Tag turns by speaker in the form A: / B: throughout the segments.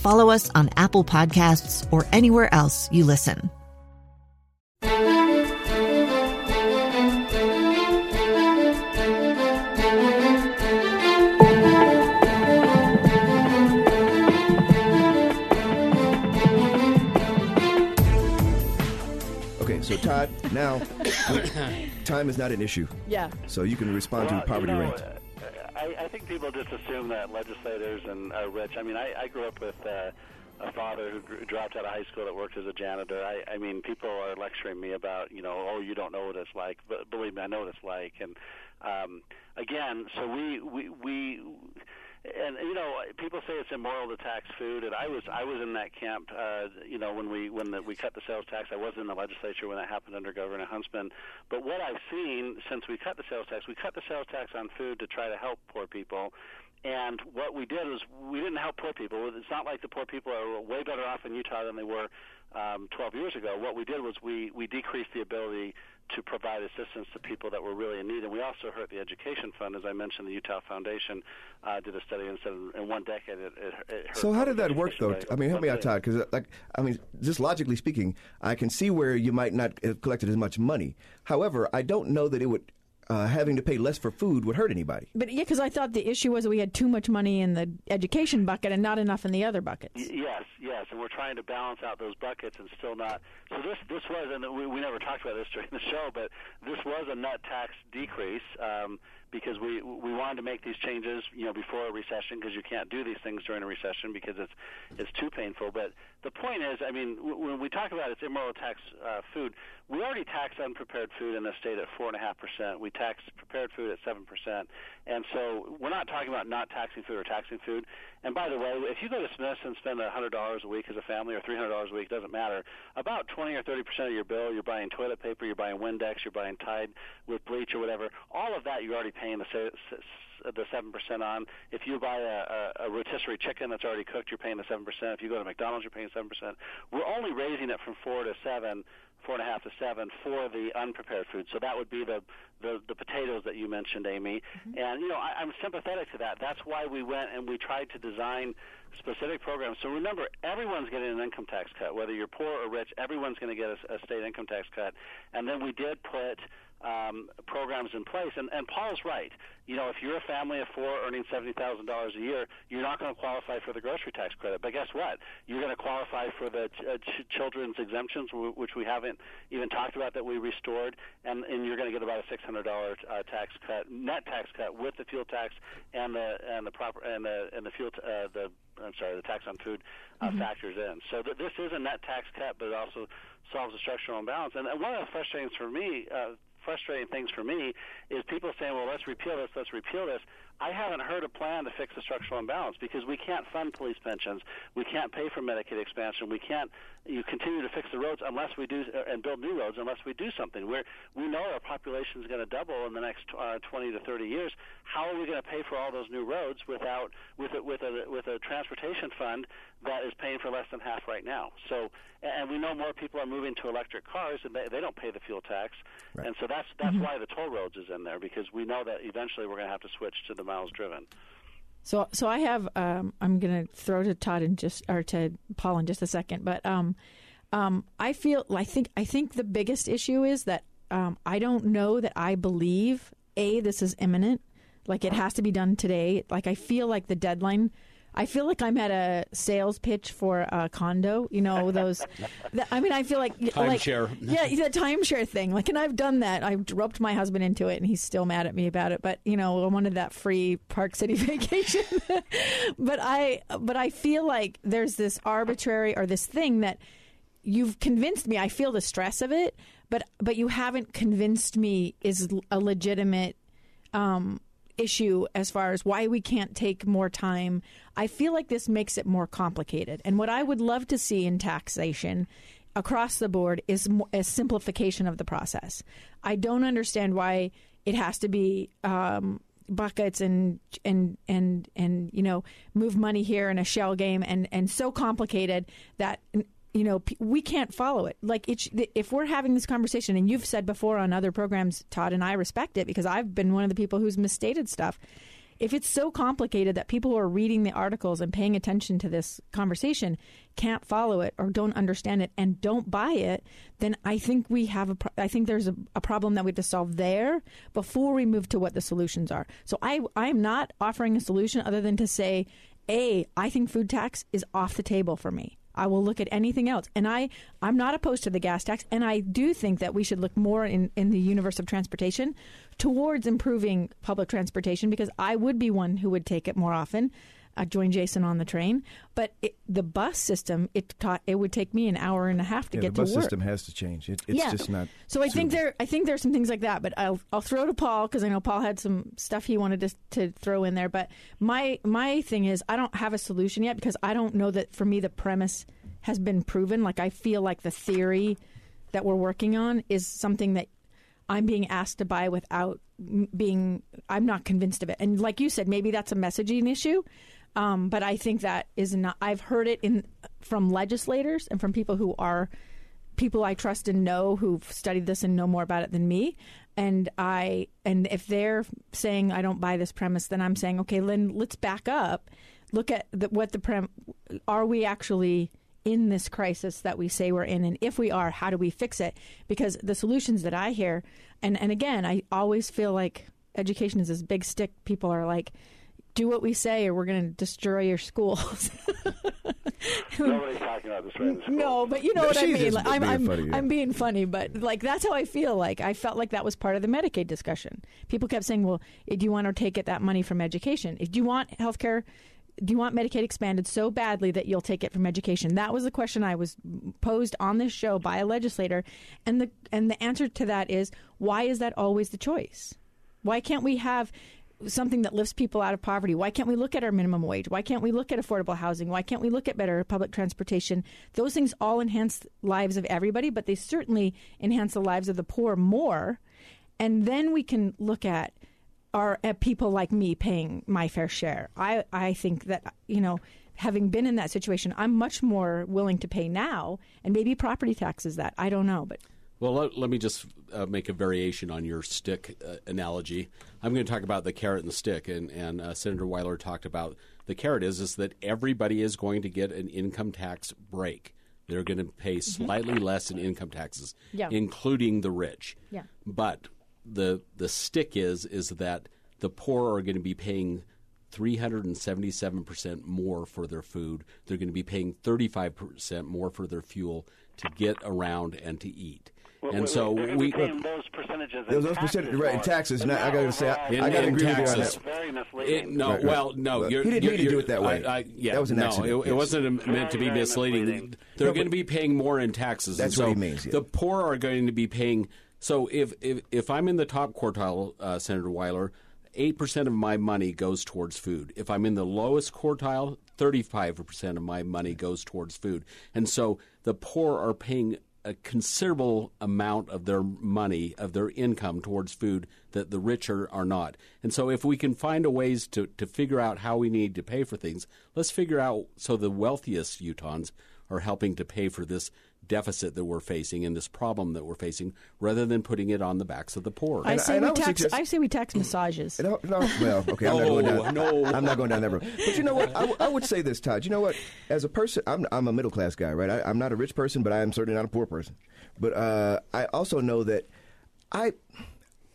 A: follow us on Apple Podcasts, or anywhere else you listen.
B: Okay, so Todd, now time is not an issue.
C: Yeah.
B: So you can respond to poverty
D: you know,
B: rate.
D: Uh, think people just assume that legislators and are rich. I mean, I, I grew up with uh, a father who dropped out of high school that worked as a janitor. I, I mean, people are lecturing me about, you know, oh, you don't know what it's like. But believe me, I know what it's like. And um, again, so we we we. And you know, people say it's immoral to tax food, and I was I was in that camp. Uh, you know, when we when the, we cut the sales tax, I was in the legislature when that happened under Governor Huntsman. But what I've seen since we cut the sales tax, we cut the sales tax on food to try to help poor people. And what we did was we didn't help poor people. It's not like the poor people are way better off in Utah than they were um, 12 years ago. What we did was we we decreased the ability to provide assistance to people that were really in need. And we also hurt the education fund, as I mentioned. The Utah Foundation uh, did a study and said in one decade it, it, it hurt.
B: So how did that work, though?
D: by
B: I mean, help me out. Todd, because like I mean, just logically speaking, I can see where you might not have collected as much money. However, I don't know that it would uh, having to pay less for food would hurt anybody.
C: But yeah, because I thought the issue was that we had too much money in the education bucket and not enough in the other buckets.
D: Y- Yes, yes, and we're trying to balance out those buckets and still not. So this this was, and we, we never talked about this during the show, but this was a net tax decrease um, because we we wanted to make these changes, you know, before a recession because you can't do these things during a recession because it's it's too painful. But the point is, I mean, when we talk about it's immoral to tax uh, food, we already tax unprepared food in the state at four and a half percent. We tax prepared food at seven percent, and so we're not talking about not taxing food or taxing food. And by the way, if you go to Smith's and spend a hundred dollars a week as a family or three hundred dollars a week, doesn't matter. About twenty or thirty percent of your bill, you're buying toilet paper, you're buying Windex, you're buying Tide with bleach or whatever. All of that you're already paying the seven percent on. If you buy a, a, a rotisserie chicken that's already cooked, you're paying the seven percent. If you go to McDonald's, you're paying seven percent. We're only raising it from four to seven four and a half to seven for the unprepared food. So that would be the the, the potatoes that you mentioned, Amy. Mm-hmm. And you know, I, I'm sympathetic to that. That's why we went and we tried to design specific programs. So remember, everyone's getting an income tax cut, whether you're poor or rich. Everyone's going to get a, a state income tax cut. And then we did put um, programs in place. And, and Paul's right. You know, if you're a family of four earning seventy thousand dollars a year, you're not going to qualify for the grocery tax credit. But guess what? You're going to qualify for the ch- uh, ch- children's exemptions, w- which we haven't even talked about that we restored, and, and you're going to get about a six hundred dollar uh, tax cut, net tax cut with the fuel tax and the and the proper and the and the fuel t- uh, the I'm sorry, the tax on food uh, factors in. So th- this is a net tax cut, but it also solves a structural imbalance. And, and one of the frustrating for me, uh, frustrating things for me, is people saying, "Well, let's repeal this, let's repeal this." I haven't heard a plan to fix the structural imbalance because we can't fund police pensions, we can't pay for Medicaid expansion, we can't you continue to fix the roads unless we do uh, and build new roads unless we do something. We're we know our population is going to double in the next uh, 20 to 30 years. How are we going to pay for all those new roads without with a, with a with a transportation fund that is paying for less than half right now? So and we know more people are moving to electric cars and they, they don't pay the fuel tax, and so that's that's why the toll roads is in there because we know that eventually we're going to have to switch to the miles driven.
C: So, so I have. Um, I'm going to throw to Todd and just or to Paul in just a second, but um, um, I feel. I think. I think the biggest issue is that um, I don't know that I believe a this is imminent. Like it has to be done today. Like I feel like the deadline I feel like I'm at a sales pitch for a condo. You know those. that, I mean, I feel like like
E: Timeshare.
C: yeah, the timeshare thing. Like, and I've done that. I've roped my husband into it, and he's still mad at me about it. But you know, I wanted that free Park City vacation. but I, but I feel like there's this arbitrary or this thing that you've convinced me. I feel the stress of it, but but you haven't convinced me is a legitimate um, issue as far as why we can't take more time. I feel like this makes it more complicated. And what I would love to see in taxation across the board is a simplification of the process. I don't understand why it has to be um, buckets and and and and you know move money here in a shell game and and so complicated that you know we can't follow it like if we're having this conversation and you've said before on other programs todd and i respect it because i've been one of the people who's misstated stuff if it's so complicated that people who are reading the articles and paying attention to this conversation can't follow it or don't understand it and don't buy it, then I think we have a. Pro- I think there's a, a problem that we have to solve there before we move to what the solutions are. So I I'm not offering a solution other than to say, a I think food tax is off the table for me. I will look at anything else. And I, I'm not opposed to the gas tax. And I do think that we should look more in, in the universe of transportation towards improving public transportation because I would be one who would take it more often. Uh, I joined Jason on the train, but it, the bus system it taught it would take me an hour and a half to
B: Yeah,
C: get
B: the bus
C: to work.
B: system has to change. It, it's
C: yeah.
B: just not.
C: So I think
B: suitable.
C: there, I think there's some things like that, but I'll I'll throw to Paul because I know Paul had some stuff he wanted to to throw in there. But my my thing is I don't have a solution yet because I don't know that for me the premise has been proven. Like I feel like the theory that we're working on is something that I'm being asked to buy without being. I'm not convinced of it. And like you said, maybe that's a messaging issue. Um, but I think that is not. I've heard it in from legislators and from people who are people I trust and know who've studied this and know more about it than me. And I and if they're saying I don't buy this premise, then I'm saying okay, Lynn, let's back up. Look at the, what the prem. Are we actually in this crisis that we say we're in? And if we are, how do we fix it? Because the solutions that I hear, and and again, I always feel like education is this big stick. People are like. Do what we say, or we're going to destroy your schools.
D: Nobody's talking about this right the school.
C: No, but you know
B: No,
C: what I mean. Like, I'm,
B: being
C: I'm,
B: funny, yeah.
C: I'm being funny, but like that's how I feel. Like I felt like that was part of the Medicaid discussion. People kept saying, "Well, eh, do you want to take it that money from education? If do you want healthcare? Do you want Medicaid expanded so badly that you'll take it from education?" That was the question I was posed on this show by a legislator, and the and the answer to that is why is that always the choice? Why can't we have something that lifts people out of poverty? Why can't we look at our minimum wage? Why can't we look at affordable housing? Why can't we look at better public transportation? Those things all enhance lives of everybody, but they certainly enhance the lives of the poor more. And then we can look at are at people like me paying my fair share. I I think that you know having been in that situation, I'm much more willing to pay now, and maybe property taxes that I don't know, but
E: Well, let, let me just uh, make a variation on your stick uh, analogy. I'm going to talk about the carrot and the stick, and, and uh, Senator Weiler talked about the carrot is is that everybody is going to get an income tax break. They're going to pay slightly less in income taxes,
C: Mm-hmm. Yeah.
E: including the rich.
C: Yeah.
E: But the the stick is is that the poor are going to be paying 377 percent more for their food. They're going to be paying 35 percent more for their fuel to get around and to eat.
D: Well,
E: and
D: wait,
E: so
D: wait, they're
E: we
D: be those percentages. in
B: Those- those
D: taxes
B: right, in taxes.
D: But
B: Now, I gotta say, I-
D: overall,
E: I gotta
B: agree with you on
E: taxes.
B: that.
D: Very
E: It,
D: misleading.
E: no,
B: Right, right.
E: well, no. You're,
B: he didn't
E: you're,
B: mean to do it that way.
E: I, I, yeah,
B: That was an
E: no,
B: accident,
E: it, it wasn't meant to be
D: Very, very
E: misleading.
D: misleading.
E: They're
B: No,
E: going to be paying more in taxes.
B: That's
E: and
B: what
E: so
B: he means, yeah.
E: The poor are going to be paying. So if if, if I'm in the top quartile, uh, Senator Weiler, eight percent of my money goes towards food. If I'm in the lowest quartile, thirty-five percent of my money goes towards food. And so the poor are paying a considerable amount of their money, of their income towards food that the richer are, not. And so if we can find a ways to, to figure out how we need to pay for things, let's figure out so the wealthiest Utahns are helping to pay for this deficit that we're facing and this problem that we're facing rather than putting it on the backs of the poor.
C: I
B: And-
C: say
B: and
C: we
B: I
C: tax.
B: suggest-
C: I say we tax massages.
B: No, no, well, okay, I'm not
E: No,
B: going down.
E: no.
B: I'm not going down that road. But you know what? I, w- I would say this, Todd. You know what? As a person, I'm, I'm a middle class guy, right? I, I'm not a rich person, but I am certainly not a poor person. But uh, I also know that I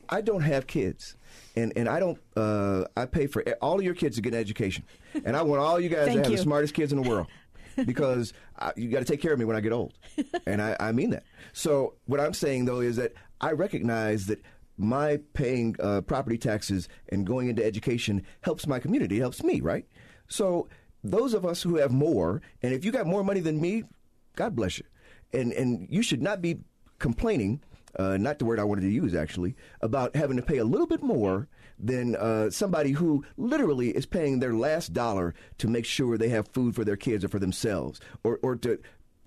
B: I don't have kids, and and I don't. Uh, I pay for all of your kids to get an education, and I want all you guys to have
C: you.
B: the smartest kids in the world. because I, you got to take care of me when I get old, and I, I mean that. So what I'm saying though is that I recognize that my paying uh, property taxes and going into education helps my community, helps me, right? So those of us who have more, and if you got more money than me, God bless you, and and you should not be complaining. Uh, not the word I wanted to use actually about having to pay a little bit more than uh, somebody who literally is paying their last dollar to make sure they have food for their kids or for themselves, or or to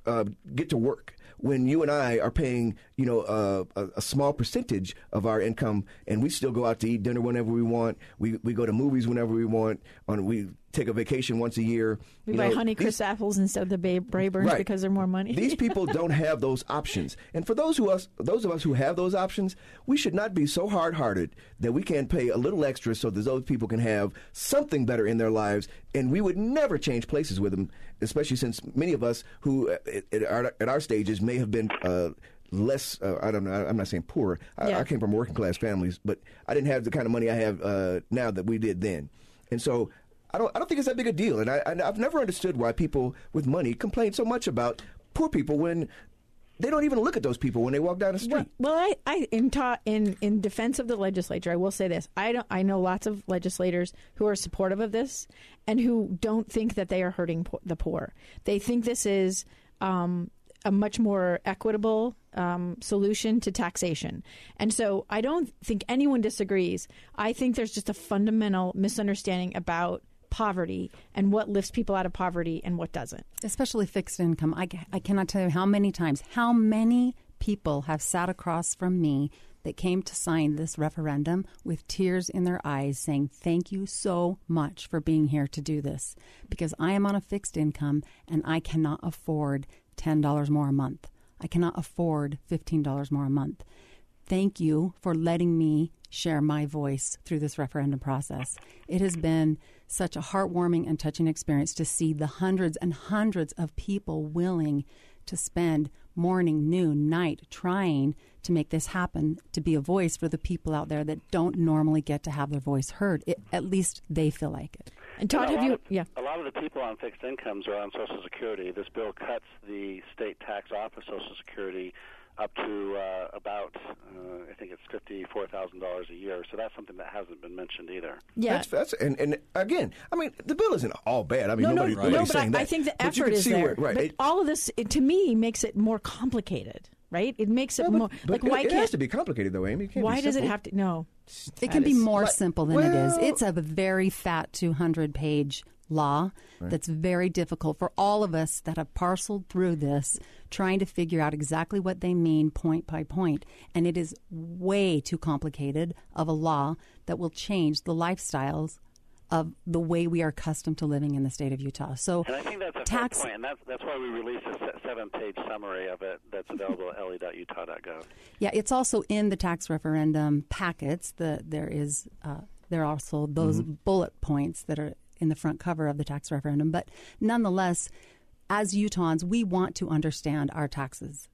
B: uh, get to work. When you and I are paying, you know, uh, a, a small percentage of our income, and we still go out to eat dinner whenever we want. We we go to movies whenever we want. On we take a vacation once a year.
C: We buy
B: know,
C: Honey
B: these-
C: apples instead of the Ba- Braeburns
B: Right.
C: because they're more money.
B: These people don't have those options, and for those who us, those of us who have those options, we should not be so hard-hearted that we can't pay a little extra so that those people can have something better in their lives. And we would never change places with them, especially since many of us who uh, at, at, our, at our stages may have been. Uh, Less, uh, I don't know. I'm not saying poor. I,
C: Yeah.
B: I came from working class families, but I didn't have the kind of money I have uh, now that we did then. And so I don't, I don't think it's that big a deal. And I, I, I've never understood why people with money complain so much about poor people when they don't even look at those people when they walk down the street.
C: Well, well I, I in ta- in in defense of the legislature, I will say this: I don't. I know lots of legislators who are supportive of this and who don't think that they are hurting po- the poor. They think this is um, a much more equitable um, solution to taxation, and so I don't think anyone disagrees. I think there's just a fundamental misunderstanding about poverty and what lifts people out of poverty and what doesn't.
F: especially fixed income. I, I cannot tell you how many times, how many people have sat across from me that came to sign this referendum with tears in their eyes saying, Thank you so much for being here to do this because I am on a fixed income and I cannot afford $10 more a month. I cannot afford $15 more a month. Thank you for letting me share my voice through this referendum process. It has been such a heartwarming and touching experience to see the hundreds and hundreds of people willing to spend morning, noon, night trying to make this happen, to be a voice for the people out there that don't normally get to have their voice heard. It, at least they feel like it.
C: And Todd,
D: a
C: have
D: lot
C: you?
D: Of,
C: Yeah.
D: A lot of the people on fixed incomes are on Social Security. This bill cuts the state tax off of Social Security up to uh, about, uh, I think it's fifty-four thousand dollars a year. So that's something that hasn't been mentioned either.
C: Yeah.
B: That's, that's and, and again, I mean, the bill isn't all bad. I mean,
C: no,
B: nobody,
C: no,
B: nobody's
C: no, but
B: saying
C: I,
B: that.
C: I think the
B: But
C: effort is there.
B: where- right.
C: But
B: It-
C: all of this, it, to me, makes it more complicated, right? It makes it
B: well, but-
C: more
B: but
C: like
B: it,
C: why
B: it
C: can't?
B: has to be complicated though, Amy. It can't be
C: why does it have to? No,
F: It can be more
B: Like-
F: simple than it is.
B: well-
F: It's a very fat 200 page law that's very difficult for all of us that have parceled through this, trying to figure out exactly what they mean point by point. And it is way too complicated of a law that will change the lifestyles of the way we are accustomed to living in the state of Utah. So,
D: And that's
F: tax.
D: fair point, and that's that's why we released a seven-page summary of it that's available at le.utah.gov.
F: Yeah, it's also in the tax referendum packets. The there is uh, there are also those bullet points that are in the front cover of the tax referendum. But nonetheless, as Utahns, we want to understand our taxes.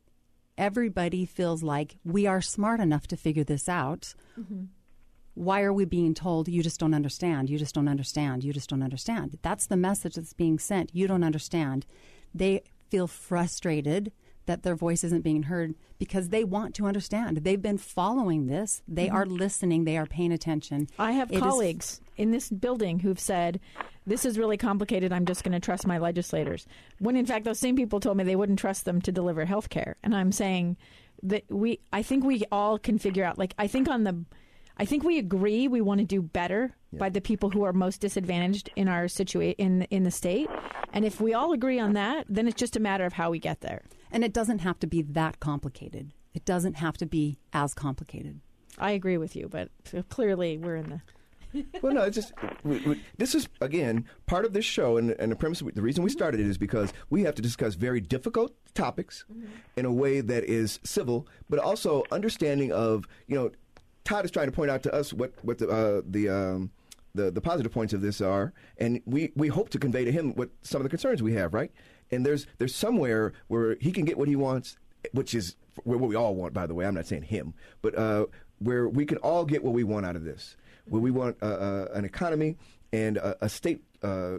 F: Everybody feels like we are smart enough to figure this out. Why are we being told you just don't understand? You just don't understand. You just don't understand. That's the message that's being sent. You don't understand. They feel frustrated that their voice isn't being heard because they want to understand. They've been following this. They mm-hmm. are listening. They are paying attention.
C: I have
F: It is-
C: colleagues in this building who've said, "This is really complicated. I'm just going to trust my legislators." When in fact, those same people told me they wouldn't trust them to deliver health care. And I'm saying that we, I think we all can figure out. Like, I think on the, I think we agree we want to do better by the people who are most disadvantaged in our situation in in the state. And if we all agree on that, then it's just a matter of how we get there.
F: And it doesn't have to be that complicated. It doesn't have to be as complicated.
C: I agree with you, but clearly we're in the.
B: well, no, it's just we, we, this is again part of this show, and, and the premise. The reason we mm-hmm. started it is because we have to discuss very difficult topics mm-hmm. in a way that is civil, but also understanding of you know. Todd is trying to point out to us what what the uh, the um, the the positive points of this are, and we we hope to convey to him what some of the concerns we have, right? And there's there's somewhere where he can get what he wants, which is what we all want, by the way. I'm not saying him, but uh, where we can all get what we want out of this. Where we want uh, uh, an economy and a, a state uh,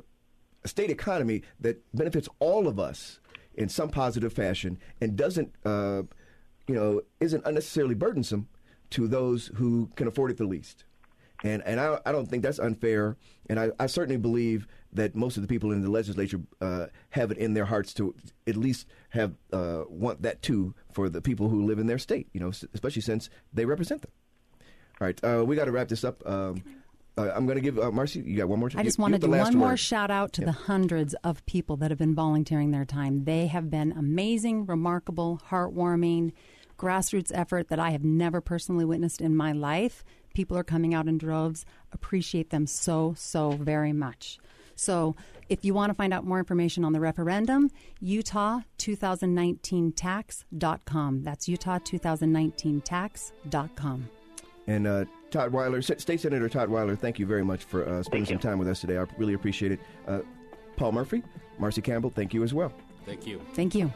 B: a state economy that benefits all of us in some positive fashion and doesn't uh, you know isn't unnecessarily burdensome to those who can afford it the least. And and I, I don't think that's unfair. And I, I certainly believe that most of the people in the legislature uh, have it in their hearts to at least have uh, want that too for the people who live in their state. You know, especially since they represent them. All right, uh, we got to wrap this up. Um, uh, I'm going to give uh, Marcy. You got one more.
F: I just
B: you,
F: want
B: you
F: to do one more
B: word.
F: shout out to
B: Yeah.
F: the hundreds of people that have been volunteering their time. They have been amazing, remarkable, heartwarming, grassroots effort that I have never personally witnessed in my life. People are coming out in droves. Appreciate them so, so very much. So, if you want to find out more information on the referendum, Utah2019tax.com. That's Utah2019tax.com.
B: And uh, Todd Weiler, State Senator Todd Weiler, thank you very much for uh, spending some time with us today. I really appreciate it. Uh, Paul Murphy, Marcy Campbell, thank you as well.
E: Thank you.
F: Thank you.